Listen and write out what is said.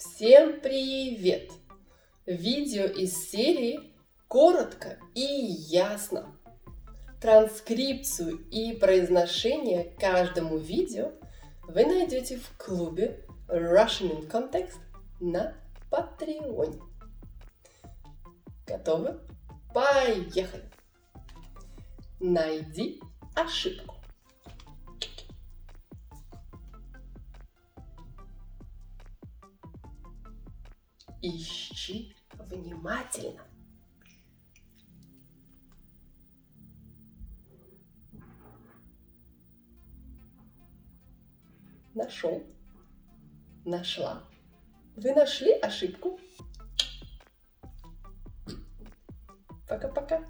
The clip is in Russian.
Всем привет! Видео из серии «Коротко и ясно». Транскрипцию и произношение каждому видео вы найдете в клубе Russian in Context на Patreon. Готовы? Поехали! Найди ошибку. Ищи внимательно. Нашел. Нашла. Вы нашли ошибку? Пока-пока.